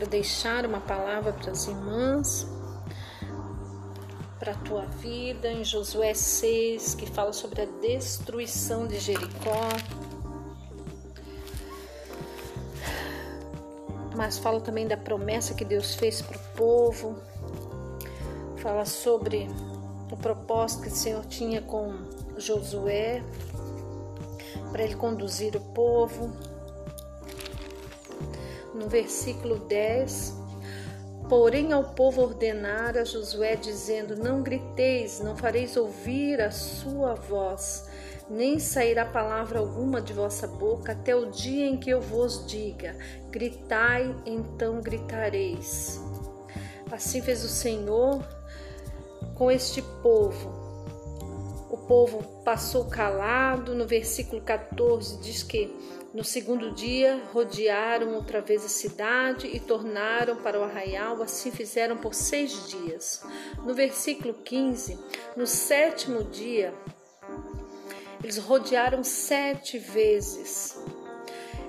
quero deixar uma palavra para as irmãs, para a tua vida, em Josué 6, que fala sobre a destruição de Jericó. Mas fala também da promessa que Deus fez para o povo. Fala sobre o propósito que o Senhor tinha com Josué para ele conduzir o povo. No versículo 10, porém ao povo ordenara Josué dizendo: Não griteis, não fareis ouvir a sua voz, nem sairá palavra alguma de vossa boca até o dia em que eu vos diga: Gritai, então gritareis. Assim fez o Senhor com este povo o povo passou calado. No versículo 14 diz que no segundo dia rodearam outra vez a cidade e tornaram para o arraial, assim fizeram por seis dias. No versículo 15, no sétimo dia, eles rodearam sete vezes.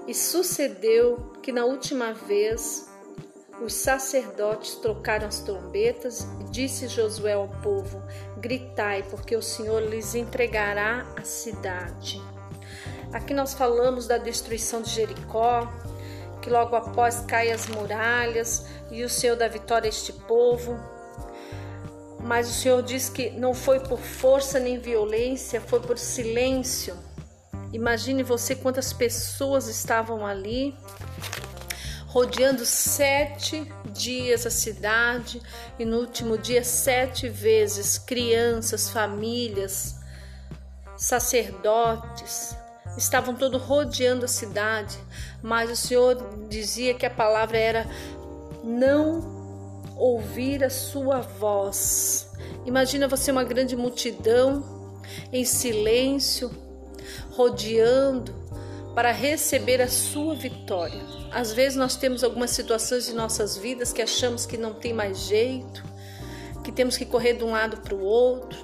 E sucedeu que na última vez os sacerdotes trocaram as trombetas e disse Josué ao povo: Gritai, porque o Senhor lhes entregará a cidade. Aqui nós falamos da destruição de Jericó, que logo após caem as muralhas e o Senhor dá vitória a este povo. Mas o Senhor diz que não foi por força nem violência, foi por silêncio. Imagine você quantas pessoas estavam ali rodeando sete dias a cidade e no último dia sete vezes crianças, famílias, sacerdotes estavam todos rodeando a cidade, mas o Senhor dizia que a palavra era não ouvir a sua voz. Imagina você uma grande multidão em silêncio, rodeando para receber a sua vitória. Às vezes nós temos algumas situações de nossas vidas que achamos que não tem mais jeito, que temos que correr de um lado para o outro,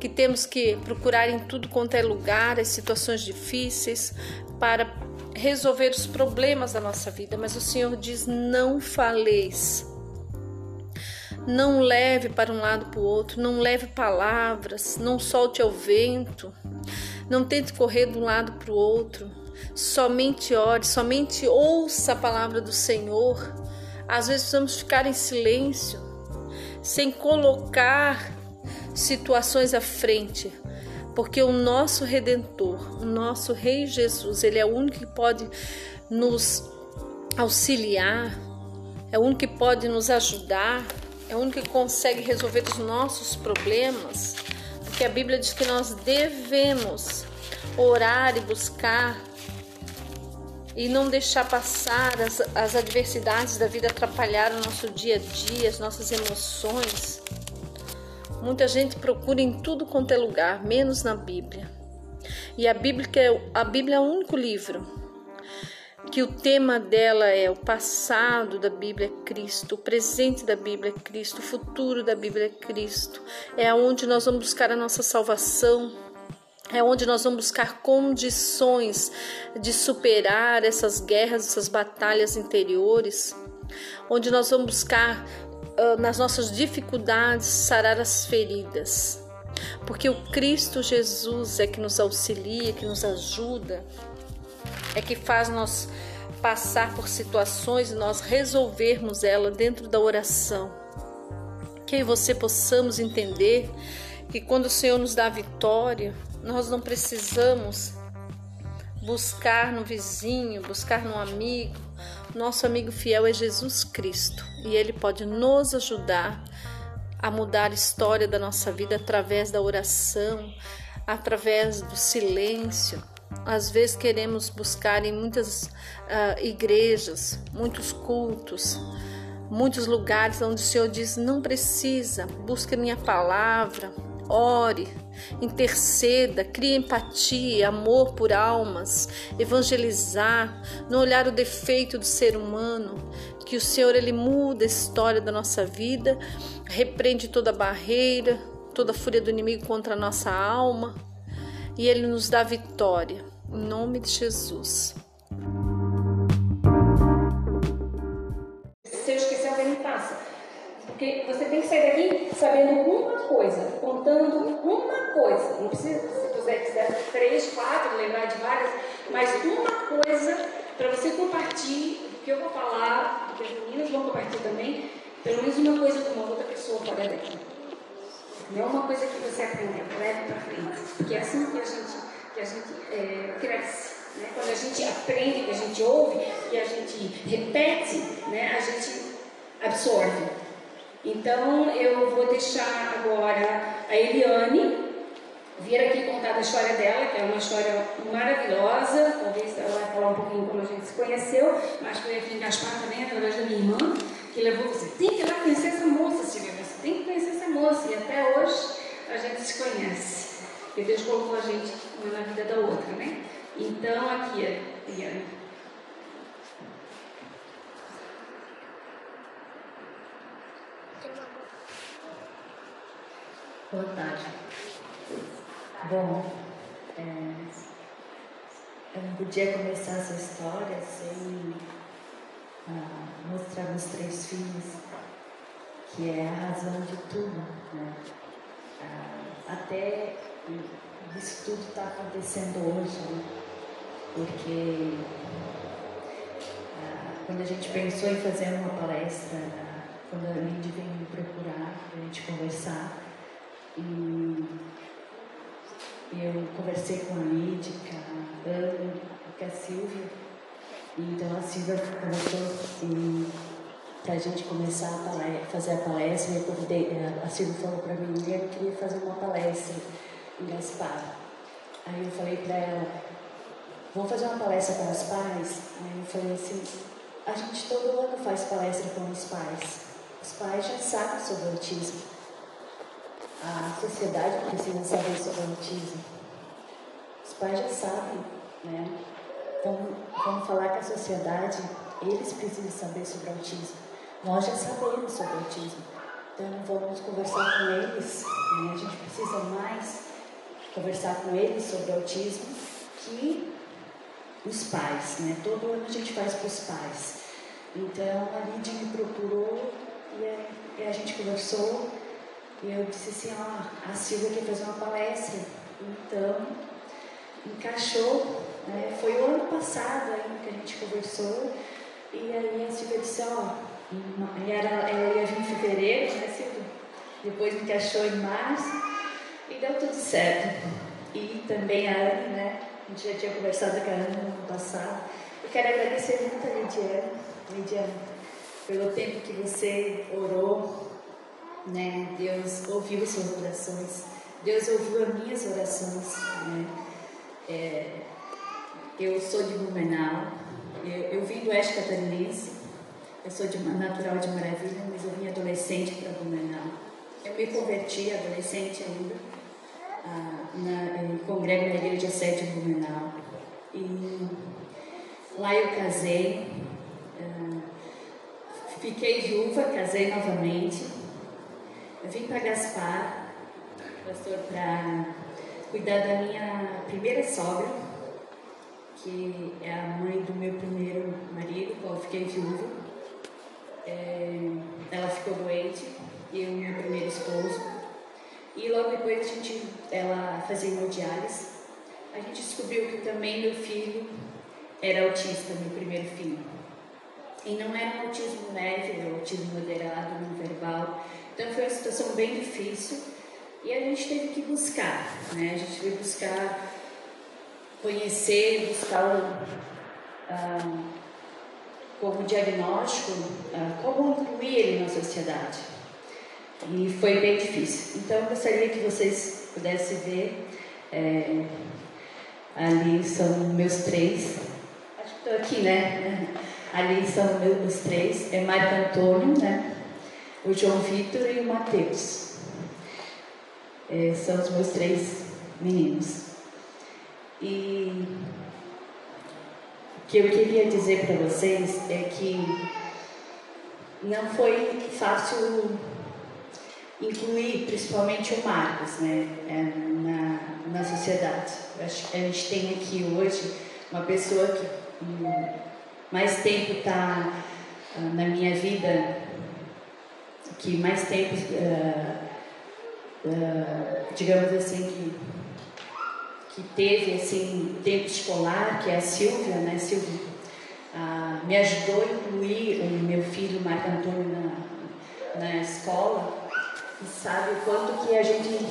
que temos que procurar em tudo quanto é lugar as situações difíceis para resolver os problemas da nossa vida, mas o Senhor diz: não faleis. Não leve para um lado para o outro, não leve palavras, não solte ao vento, não tente correr de um lado para o outro. Somente ore, somente ouça a palavra do Senhor. Às vezes precisamos ficar em silêncio, sem colocar situações à frente, porque o nosso redentor, o nosso Rei Jesus, ele é o único que pode nos auxiliar, é o único que pode nos ajudar, é o único que consegue resolver os nossos problemas que a Bíblia diz que nós devemos orar e buscar e não deixar passar as, as adversidades da vida atrapalhar o nosso dia a dia, as nossas emoções. Muita gente procura em tudo quanto é lugar, menos na Bíblia. E a Bíblia, é, a Bíblia é o único livro que o tema dela é o passado da Bíblia é Cristo, o presente da Bíblia é Cristo, o futuro da Bíblia é Cristo. É onde nós vamos buscar a nossa salvação, é onde nós vamos buscar condições de superar essas guerras, essas batalhas interiores, onde nós vamos buscar uh, nas nossas dificuldades sarar as feridas. Porque o Cristo Jesus é que nos auxilia, que nos ajuda é que faz nós passar por situações e nós resolvermos ela dentro da oração. Que você possamos entender que quando o Senhor nos dá vitória, nós não precisamos buscar no vizinho, buscar no amigo. Nosso amigo fiel é Jesus Cristo e ele pode nos ajudar a mudar a história da nossa vida através da oração, através do silêncio, às vezes queremos buscar em muitas uh, igrejas, muitos cultos, muitos lugares onde o Senhor diz: não precisa, busque a minha palavra, ore, interceda, crie empatia, amor por almas, evangelizar, não olhar o defeito do ser humano, que o Senhor ele muda a história da nossa vida, repreende toda barreira, toda fúria do inimigo contra a nossa alma e Ele nos dá vitória. Em nome de Jesus. Porque você tem que sair daqui sabendo uma coisa, contando uma coisa. Não precisa, se você quiser três, quatro, lembrar de várias, mas uma coisa para você compartilhar o que eu vou falar, que as meninas vão compartilhar também, pelo menos uma coisa com uma outra pessoa fora daqui. Não é uma coisa que você aprendeu, leve para frente. Porque é assim que a gente, que a gente é, cresce. Né? Quando a gente aprende, que a gente ouve e a gente repete, né? a gente absorve. Então eu vou deixar agora a Eliane vir aqui contar a história dela, que é uma história maravilhosa. Talvez ela vai falar um pouquinho como a gente se conheceu, mas foi aqui em Gaspar também, através da minha irmã, que levou você. Tem que ir lá conhecer essa moça, Silvia, você tem que conhecer essa moça. E até hoje a gente se conhece. E Deus colocou a gente uma na vida da outra, né? Então, aqui, Eliane. Boa tarde. Bom, é, eu não podia começar essa história sem ah, mostrar meus três filhos, que é a razão de tudo. Né? Ah, até isso tudo está acontecendo hoje, né? porque ah, quando a gente pensou em fazer uma palestra, quando a Lindy veio me procurar para a gente conversar, e eu conversei com a Lídia, com a Ana, com a Silvia, e então a Silvia conversou assim, para a gente começar a fazer a palestra, eu convidei, a Silvia falou para mim que queria fazer uma palestra em Gaspar. Aí eu falei para ela, vamos fazer uma palestra com os pais? Aí eu falei assim, a gente todo ano faz palestra com os pais. Os pais já sabem sobre o autismo. A sociedade precisa saber sobre o autismo. Os pais já sabem, né? Então, vamos falar com a sociedade, eles precisam saber sobre o autismo. Nós já sabemos sobre autismo. Então, vamos conversar com eles. Né? A gente precisa mais conversar com eles sobre autismo que os pais, né? Todo ano a gente faz para os pais. Então a Lídia me procurou e a, gente conversou e eu disse assim, ó, a Silvia quer fazer uma palestra. Então encaixou, né? Foi o ano passado ainda que a gente conversou e aí a Silvia disse, ó, e era, ela ia vir em fevereiro, né Silvia? Depois encaixou em março e deu tudo certo. E também a Anne, né? A gente já tinha conversado com a Anne no ano passado. Eu quero agradecer muito a Lidiane, Lidiane, pelo tempo que você orou, né? Deus ouviu as suas orações, Deus ouviu as minhas orações, né? É, eu sou de Blumenau, eu, eu vim do Oeste Catarinense, eu sou de, natural de Maravilha, mas eu vim adolescente para Blumenau. Eu me converti adolescente ainda na, eu congrego na igreja sede Blumenau. E lá eu casei, uh, fiquei viúva, casei novamente. Eu vim para Gaspar, pastor, para cuidar da minha primeira sogra, que é a mãe do meu primeiro marido, eu fiquei viúva. É, ela ficou doente, e o meu primeiro esposo. E logo depois a gente, ela fazia hemodiálise. A gente descobriu que também meu filho era autista, meu primeiro filho. E não era um autismo leve, era um autismo moderado, não verbal. Então foi uma situação bem difícil. E a gente teve que buscar, né? A gente que buscar conhecer, buscar um, um, como diagnóstico, uh, como incluir ele na sociedade. E foi bem difícil. Então, eu gostaria que vocês pudessem ver. É, ali são meus três. Acho que estou aqui, né? Ali são meus três. É Marco Antônio, né? O João Vitor e o Matheus. É, são os meus três meninos. E que eu queria dizer para vocês é que não foi fácil incluir principalmente o Marcos né, é, na, na sociedade. A gente tem aqui hoje uma pessoa que hum, mais tempo está ah, na minha vida que mais tempo, uh, uh, digamos assim, que, que teve assim, tempo escolar, que é a Silvia, né? Silvia uh, me ajudou a incluir o meu filho Marco Antônio na, na escola e sabe o quanto que a gente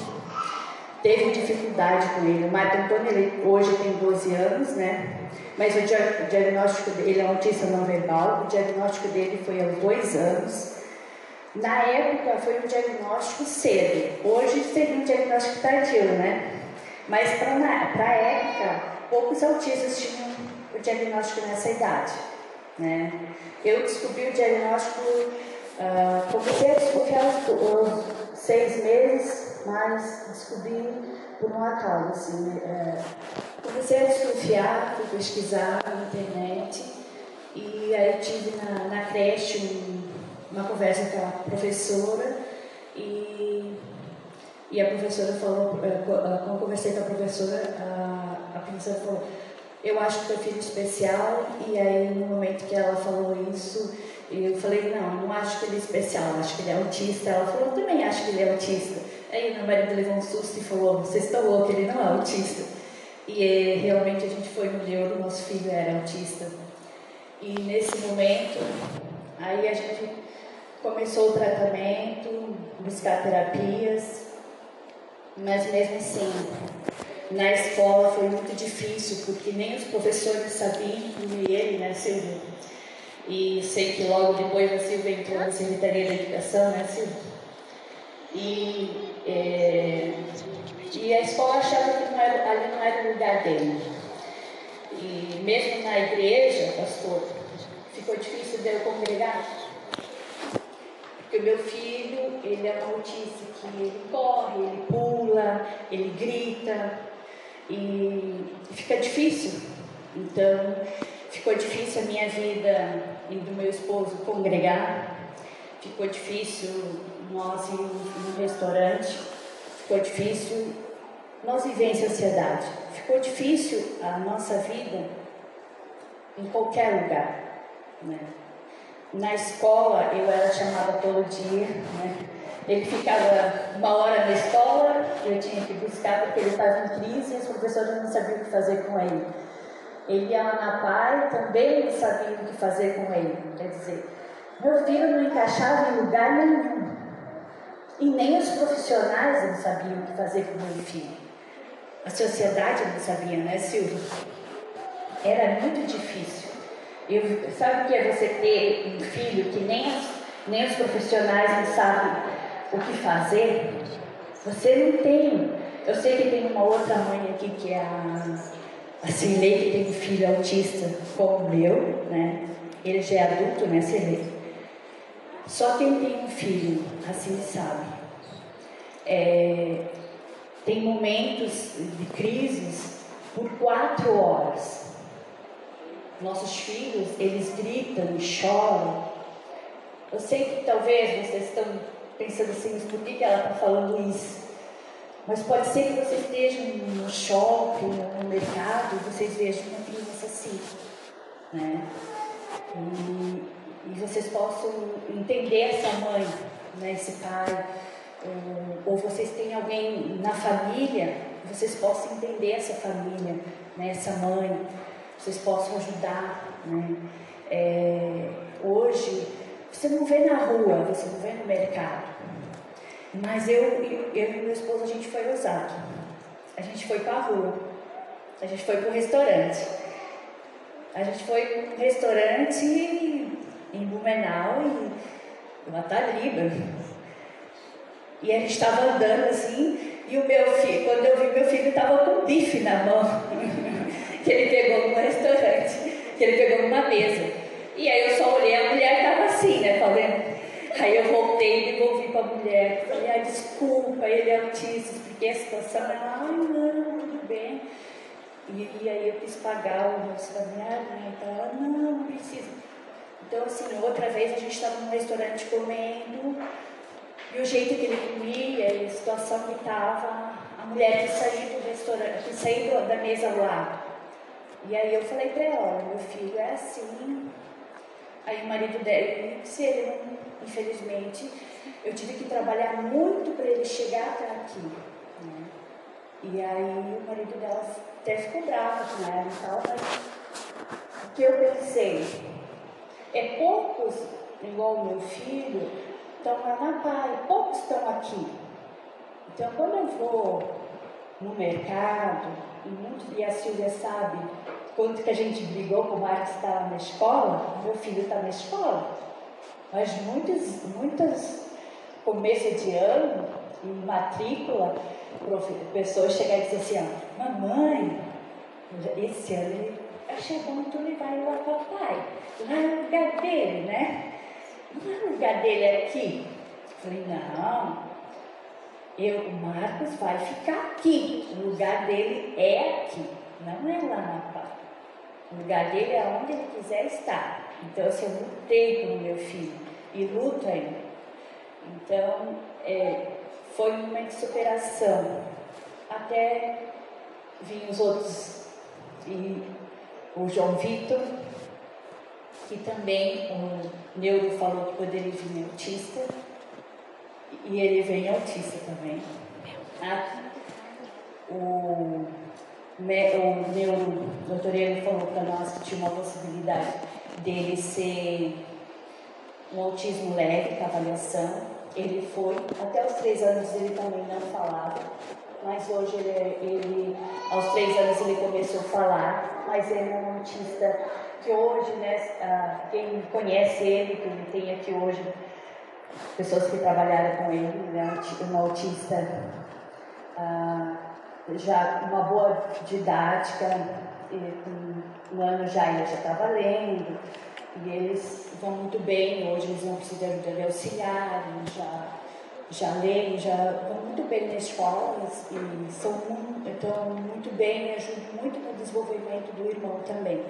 teve dificuldade com ele. O Marco Antônio ele, hoje tem 12 anos, né? Mas o diagnóstico dele, ele é autista não verbal, o diagnóstico dele foi aos dois anos. Na época foi um diagnóstico cedo, hoje seria um diagnóstico tardio, né? Mas para a época, poucos autistas tinham o diagnóstico nessa idade. Né? Eu descobri o diagnóstico, uh, comecei a descobrir aos seis meses, mas descobri por um acaso. Assim, é, comecei a desconfiar, fui pesquisar na internet e aí tive na, na creche um, uma conversa com a professora e, e a professora falou, é, quando eu conversei com a professora, a, professora falou, eu acho que teu filho especial e aí no momento que ela falou isso, eu falei, não, não acho que ele é especial, acho que ele é autista. Ela falou, eu também acho que ele é autista. Aí meu marido levou um susto e falou, vocês estão loucos, ele não é autista. E eh, realmente a gente foi no neuro, nosso filho era autista. E nesse momento, aí a gente começou o tratamento, buscar terapias, mas mesmo assim, na escola foi muito difícil, porque nem os professores sabiam incluir ele, né, Silvio? E sei que logo depois a Silvia entrou na Secretaria da Educação, né, Silvia? E, é, e a escola achava que não era, ali não era o lugar dele. E mesmo na igreja, pastor, ficou difícil de eu congregar. Porque meu filho, ele é autista que ele corre, ele pula, ele grita, e fica difícil. Então, ficou difícil a minha vida e do meu esposo congregar, ficou difícil nós ir no restaurante, ficou difícil nós viver em sociedade, ficou difícil a nossa vida em qualquer lugar. Né? Na escola eu era chamada todo dia, né? Ele ficava uma hora na escola, eu tinha que buscar porque ele estava em crise e os professores não sabiam o que fazer com ele. Ele ia lá na PAI, também não sabiam o que fazer com ele. Quer dizer, meu filho não encaixava em lugar nenhum. E nem os profissionais não sabiam o que fazer com meu filho. A sociedade não sabia, né, Silvio? Era muito difícil. Sabe o que é você ter um filho que nem, nem os profissionais não sabem o que fazer, você não tem. Eu sei que tem uma outra mãe aqui que é a, a Cirlei, que tem um filho autista como o meu, né? Ele já é adulto, né, Cirlei? Só quem tem um filho assim sabe. É, tem momentos de crises por quatro horas. Nossos filhos, eles gritam e choram. Eu sei que talvez vocês estão pensando assim, por que, que ela está falando isso? Mas pode ser que você esteja no shopping, no mercado, e vocês vejam uma criança assim, né? E, e vocês possam entender essa mãe, né, esse pai, ou, ou vocês têm alguém na família, vocês possam entender essa família, né, essa mãe, vocês possam ajudar, né? É, hoje você não vê na rua, você não vê no mercado. Mas eu, eu, e meu esposo, a gente foi ousado. A gente foi para a rua. A gente foi para o restaurante. A gente foi para um restaurante em Blumenau, em Mataliba. E a gente estava andando assim, e o meu filho, quando eu vi meu filho, estava com bife na mão, que ele pegou num restaurante, que ele pegou numa mesa. E aí eu só olhei, a mulher estava assim, né? Falando. Aí eu voltei e devolvi para a mulher. Falei, ah, desculpa, ele é autista, expliquei a situação. Ela, ai não, tudo bem. E, e aí eu quis pagar o meu familiar, né? Então ela, não, não precisa. Então, assim, outra vez a gente estava num restaurante comendo, e o jeito que ele comia, a situação que estava, a mulher que saiu do restaurante, que saiu da mesa lá. E aí eu falei para ela, meu filho é assim, Aí o marido dele, se ele não, infelizmente, eu tive que trabalhar muito para ele chegar até aqui. Né? E aí o marido dela até ficou bravo com ela e tal, mas o que eu pensei? É poucos, igual o meu filho, estão lá na Pai, poucos estão aqui. Então quando eu vou no mercado, e, muito, e a Silvia sabe quanto que a gente brigou com o Marcos estava na escola, meu filho está na escola. Mas muitas, muitas começo de ano, em matrícula, pessoas chegam e dizem assim, ó, mamãe, esse ano ele achei bom tu levar lá para o papai, lá no lugar dele, né? Não é lugar dele aqui. Eu falei, não, eu, o Marcos vai ficar aqui, o lugar dele é aqui, não é lá na paz. O lugar dele é onde ele quiser estar. Então, assim, eu lutei pelo meu filho e luto ainda. Então, é, foi um de superação. Até vir os outros, e o João Vitor, que também o neuro falou que poderia vir autista, e ele vem autista também. Aqui, o o meu doutor ele falou para nós que tinha uma possibilidade dele ser um autismo leve, com avaliação. Ele foi, até os três anos ele também não falava, mas hoje ele, ele aos três anos ele começou a falar, mas ele é um autista que hoje, né, quem conhece ele, que ele tem aqui hoje, pessoas que trabalharam com ele, né, um autista. Uh, já uma boa didática, um ano já ele já estava lendo, e eles vão muito bem, hoje eles não precisam de auxiliar, já, já leem, já vão muito bem na escola e são muito, estão muito bem ajudam muito no desenvolvimento do irmão também.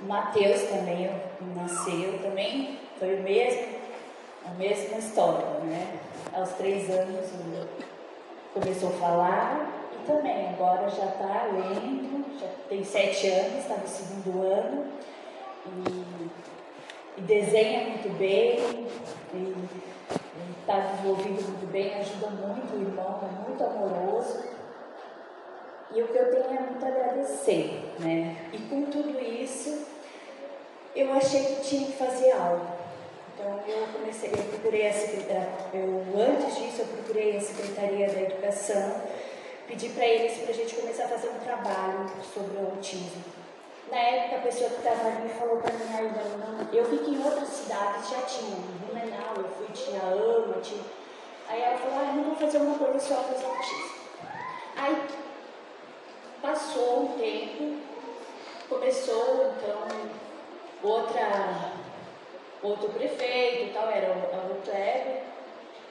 Mateus também nasceu também, foi o mesmo, a mesma história, né? Aos três anos começou a falar, também, agora já está lendo, já tem sete anos, está no segundo ano, e, e desenha muito bem, e está desenvolvendo muito bem, ajuda muito o irmão, é muito amoroso. E o que eu tenho é muito agradecer, né? E com tudo isso, eu achei que tinha que fazer algo. Então eu comecei, eu procurei a secretaria, eu, antes disso eu procurei a Secretaria da Educação pedi para eles para a gente começar a fazer um trabalho sobre o autismo. Na época, a pessoa que estava ali falou para mim, ai, não, eu vi que em outras cidades já tinha, em Blumenau, eu fui, tinha AMA, tinha... Aí ela falou, ah, não vou fazer uma coisa só para os autistas. Aí, passou um tempo, começou, então, outra, outro prefeito e tal, era o, o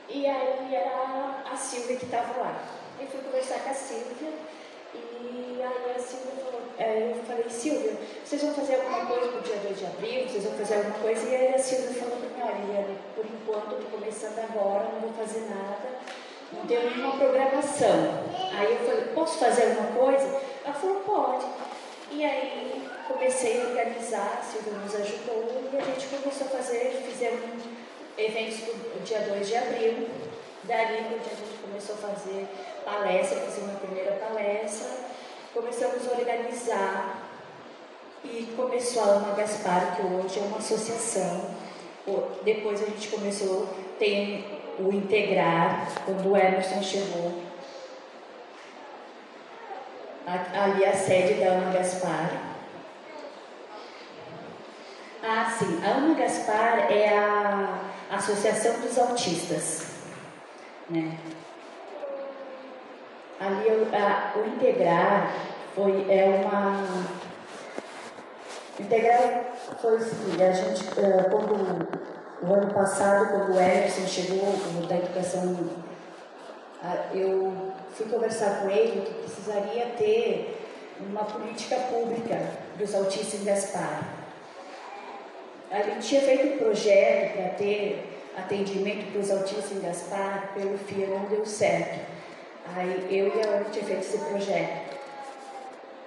e aí era a Silvia que estava lá. Eu fui conversar com a Silvia e aí a Silvia falou, é, eu falei, Silvia, vocês vão fazer alguma coisa pro dia 2 de abril? Vocês vão fazer alguma coisa? E aí a Silvia falou para mim, olha, por enquanto estou começando agora, não vou fazer nada, não tenho nenhuma programação. Aí eu falei, posso fazer alguma coisa? Ela falou, pode. E aí comecei a organizar, a Silvia nos ajudou e a gente começou a fazer, fizemos eventos no dia 2 de abril. Dali, a gente começou a fazer palestra, fiz uma primeira palestra, começamos a organizar e começou a Alma Gaspar, que hoje é uma associação. Depois a gente começou, tem o Integrar, quando o Emerson chegou. Ali a sede da Alma Gaspar. Ah, sim, a Alma Gaspar é a Associação dos Autistas. Né? ali a, o integrar foi é uma integrar foi o seguinte, a gente uh, quando o ano passado quando o Emerson chegou da educação ah, eu fui conversar com ele que precisaria ter uma política pública dos autistas em Gaspar. A gente tinha feito um projeto para ter atendimento para os autistas em Gaspar, pelo FIA não deu certo. Aí eu e a Ana tinha feito esse projeto.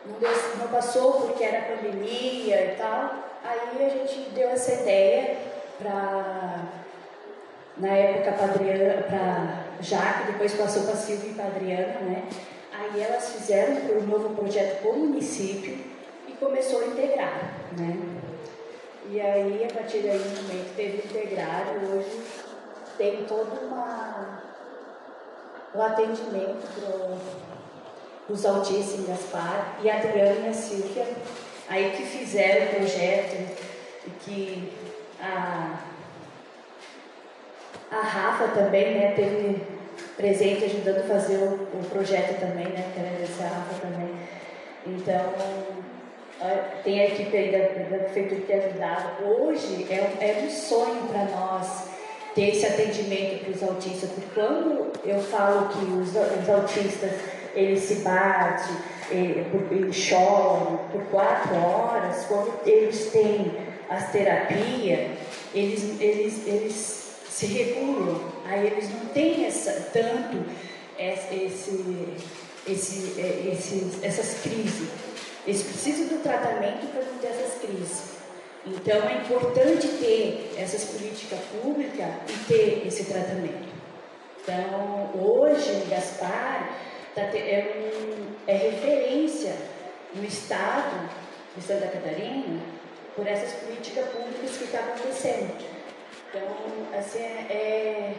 Não, deu, não passou porque era pandemia e tal. Aí a gente deu essa ideia para na época para Jaque, depois passou para Silvia e para Adriana, né? Aí elas fizeram um novo projeto para o município e começou a integrar, né? E aí, a partir daí também teve integrado, hoje tem todo uma, um atendimento para os autistas em Gaspar e a Adriana e a Silvia, aí que fizeram o projeto e que a a Rafa também, né, teve presente ajudando a fazer o, o projeto também, né, quero agradecer a Rafa também. Então, tem a equipe aí da, da prefeitura que ajudava. Hoje é, é um sonho para nós ter esse atendimento para os autistas, porque quando eu falo que os, os autistas eles se batem, eles choram por quatro horas, quando eles têm as terapias, eles, eles, eles se regulam, aí eles não têm essa, tanto esse, esse, é, esse, essas crises. Eles precisam do tratamento para não ter essas crises. Então é importante ter essas políticas públicas e ter esse tratamento. Então hoje o Gaspar tá é, um, é, referência no estado de Santa Catarina por essas políticas públicas que estão acontecendo. Então, assim, é,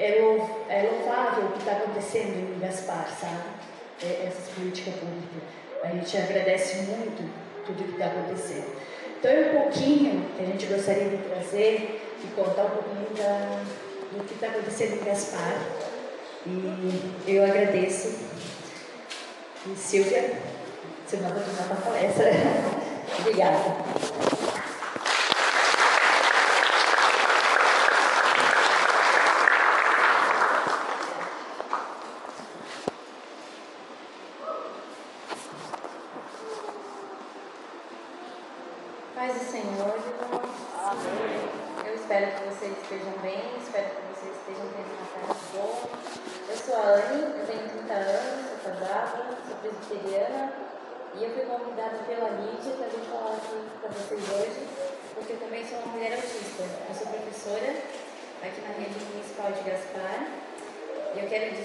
é, é louv, é louvável o que está acontecendo em Gaspar, sabe? É, essas políticas públicas. A gente agradece muito tudo o que está acontecendo. Então, é um pouquinho que a gente gostaria de trazer e contar um pouquinho da, do que está acontecendo em Gaspar. E eu agradeço. E Silvia, você não vai tomar para palestra. Obrigada.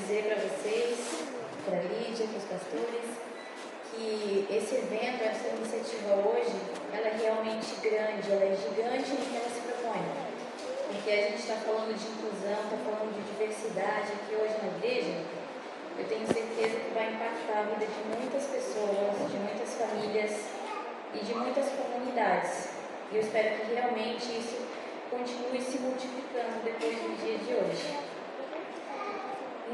dizer para vocês, para a Lídia, para os pastores, que esse evento, essa iniciativa hoje, ela é realmente grande, ela é gigante no que ela se propõe. Porque a gente está falando de inclusão, está falando de diversidade aqui hoje na igreja. Eu tenho certeza que vai impactar a vida de muitas pessoas, de muitas famílias e de muitas comunidades. E eu espero que realmente isso continue se multiplicando depois do dia de hoje.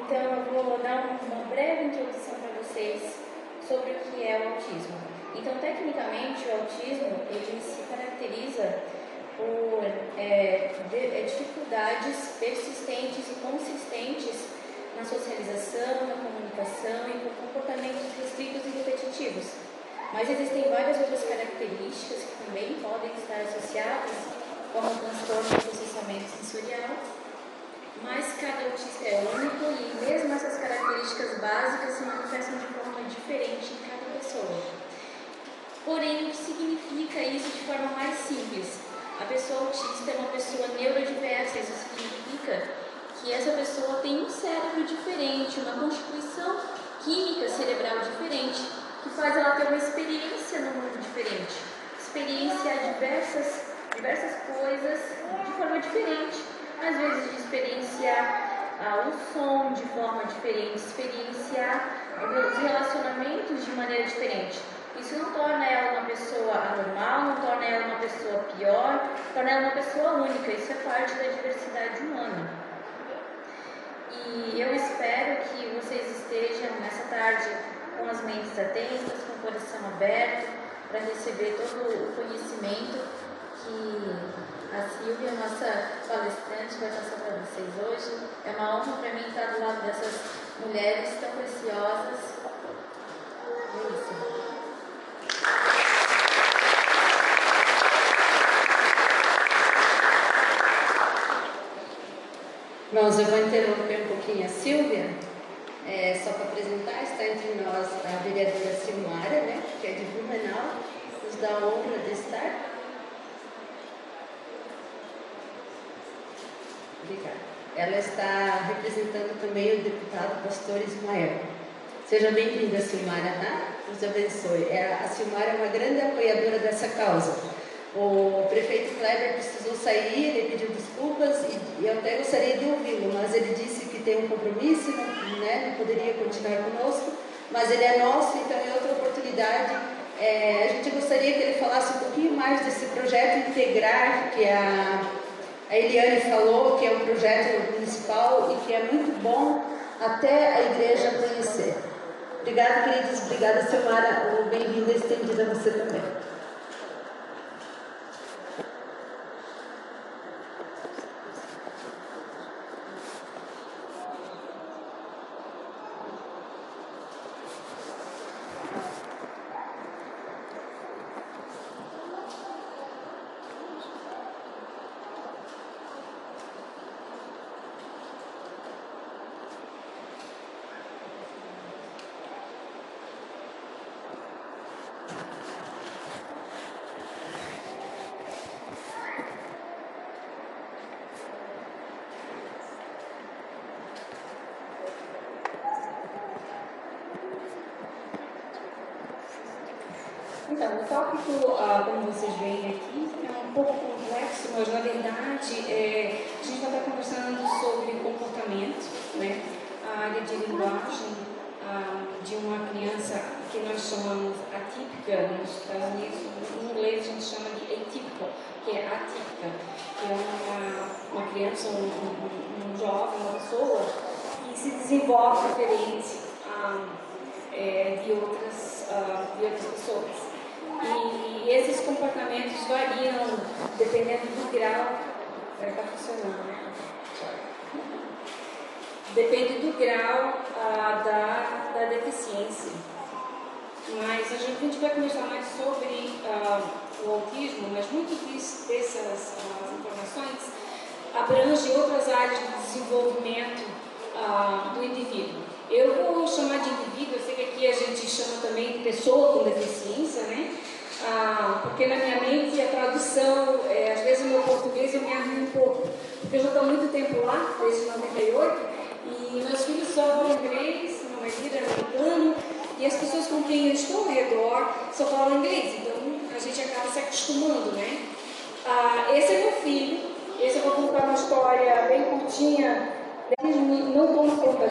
Então, eu vou dar uma breve introdução para vocês sobre o que é o autismo. Então, tecnicamente, o autismo ele se caracteriza por é, é dificuldades persistentes e consistentes na socialização, na comunicação e por comportamentos restritos e repetitivos. Mas existem várias outras características que também podem estar associadas, como transtorno do processamento sensorial, mas cada autista é único e mesmo essas características básicas se manifestam de forma diferente em cada pessoa. Porém, o que significa isso de forma mais simples? A pessoa autista é uma pessoa neurodiversa, isso significa que essa pessoa tem um cérebro diferente, uma constituição química cerebral diferente, que faz ela ter uma experiência no mundo diferente, experiência diversas diversas coisas de forma diferente às vezes de experienciar ah, o som de forma diferente, experienciar os relacionamentos de maneira diferente. Isso não torna ela uma pessoa anormal, não torna ela uma pessoa pior, torna ela uma pessoa única. Isso é parte da diversidade humana. E eu espero que vocês estejam nessa tarde com as mentes atentas, com o coração aberto, para receber todo o conhecimento que a Silvia, nossa palestrante, vai passar para vocês hoje. É uma honra para mim estar do lado dessas mulheres tão preciosas. É isso. Irmãos, eu vou interromper um pouquinho a Silvia, é, só para apresentar, está entre nós a vereadora Silmara, né, que é de Blumenau, nos dá a honra de estar. Ela está representando também o deputado pastor Ismael. Seja bem-vinda, Silmara, tá? Deus abençoe. É, a Silmara é uma grande apoiadora dessa causa. O prefeito Kleber precisou sair, ele pediu desculpas e, eu até gostaria de ouvi-lo, mas ele disse que tem um compromisso, né, não poderia continuar conosco, mas ele é nosso, então é outra oportunidade. É, a gente gostaria que ele falasse um pouquinho mais desse projeto integrar que a, a Eliane falou, que é um projeto municipal e que é muito bom até a igreja conhecer. Obrigada, queridos. Obrigada, Silmara. Bem-vinda estendida a você também. O tópico, ah, como vocês veem aqui, é um pouco complexo, mas na verdade é, a gente vai estar conversando sobre comportamento, né? a área de linguagem ah, de uma criança que nós chamamos atípica nos Estados Unidos, em inglês a gente chama de atypical, que é atípica, que é uma, uma criança, um, um, um jovem, uma pessoa que se desenvolve diferente ah, é, de, outras, de outras pessoas. E esses comportamentos variam dependendo do grau. Está funcionando, né? Depende do grau ah, da, da deficiência. Mas a gente, a gente vai conversar mais sobre ah, o autismo, mas muitas dessas ah, informações abrangem outras áreas de desenvolvimento ah, do indivíduo. Eu vou chamar de indivíduo, eu sei que aqui a gente chama também de pessoa com deficiência, né? Ah, porque na minha mente a tradução, é, às vezes o meu português eu me arrumo um pouco, porque eu já estou muito tempo lá, desde 98, e meus filhos só falam inglês, meu marido é americano, e as pessoas com quem eu estou ao redor só falam inglês, então a gente acaba se acostumando, né? Ah, esse é meu filho, esse eu vou contar uma história bem curtinha, não toma conta